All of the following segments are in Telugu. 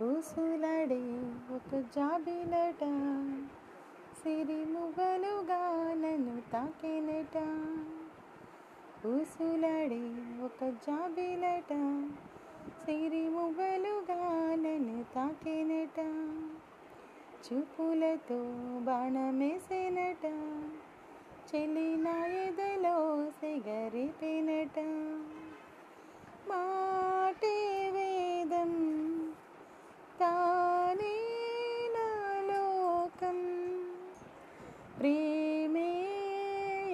ఊసులాడే ఒక జాబిలట సిరిముగలుగా నన్ను తాకినట ఊసులాడే ఒక జాబిలట సిరిముగలుగా నన్ను తాకినట చూపులతో బాణమేసినట చెల్లి నా ఎదలో సిగరిపినట మాటే వేదం తానే నా లోకం ప్రేమే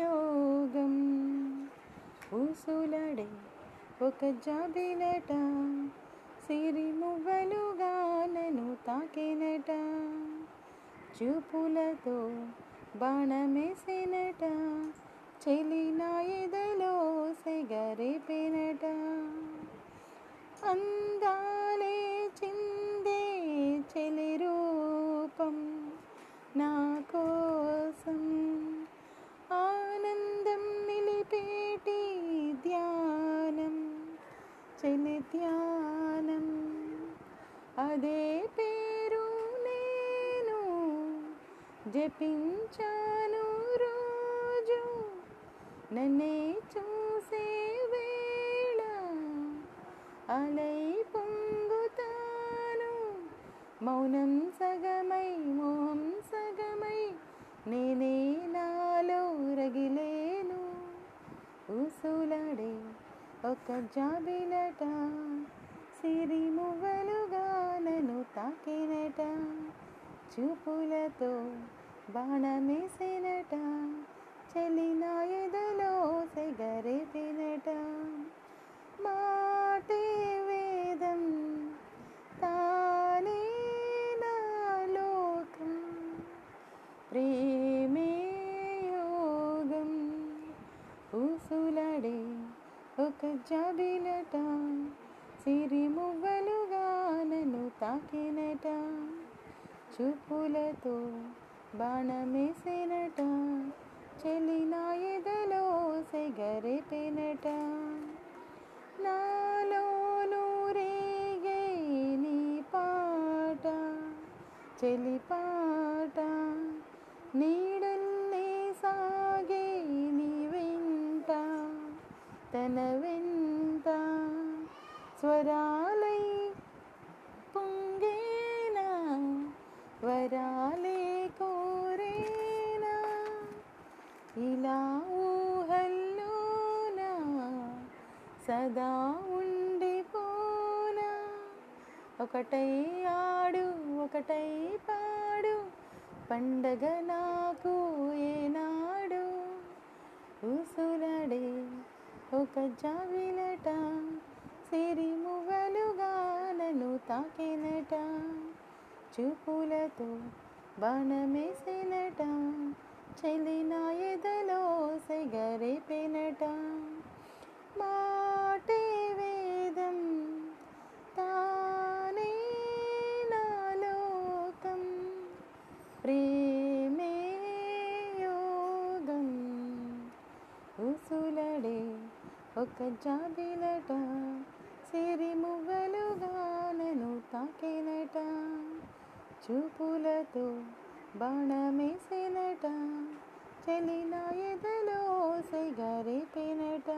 యోగం ఊసులడే ఒక జాబిలట సిరిమువ్వలుగా నన్ను తాకినట. చూపులతో బాణమేసినట చెలి నా ఎదలో సిగరిపినట. అందాలే వచన ధ్యానం. అదే పేరు నేను జపించాను రోజు. నన్నే చూసే వేళ అలై పొంగుతాను. మౌనం సగమై మోహం సగమై నేనే నాలో రగిలేను. ఊసులాడే ఒక తాకినట సిరిమువ్వలుగా నన్ను తాకినట చూపులతో బాణమేసినట చెలి ఎదలో సెగరేపినట మాటే వేదం తానే నా లోకం ప్రేమే యోగం. ఊసులాడే ఒక జాబిలట మువ్వలుగా నన్ను తాకినట. చూపులతో బాణమేసినట. చెలి ఎదలో సెగరేపినట. నాలో రేగే నీ పాట. చెలి పాట. నీ స్వరాలై పొంగేనా వరాలే కోరేనా ఇలా ఊహల్లోనా సదా ఉండిపోనా ఒకటై ఆడు ఒకటై పాడు పండగ నాకు ఏనాడు ఊసులాడే ఒక జావిలట సిరిమువ్వలుగా నన్ను తాకినట చూపులతో బాణమేసినట చెలి నా ఎదలో సెగరేపినట మాటే వేదం తానే నా లోకం ప్రేమే యోగం ఊసులడే ఒక జాబిలట చూపులతో బాణమేసినట చెలి ఎదలో సెగరిపినట.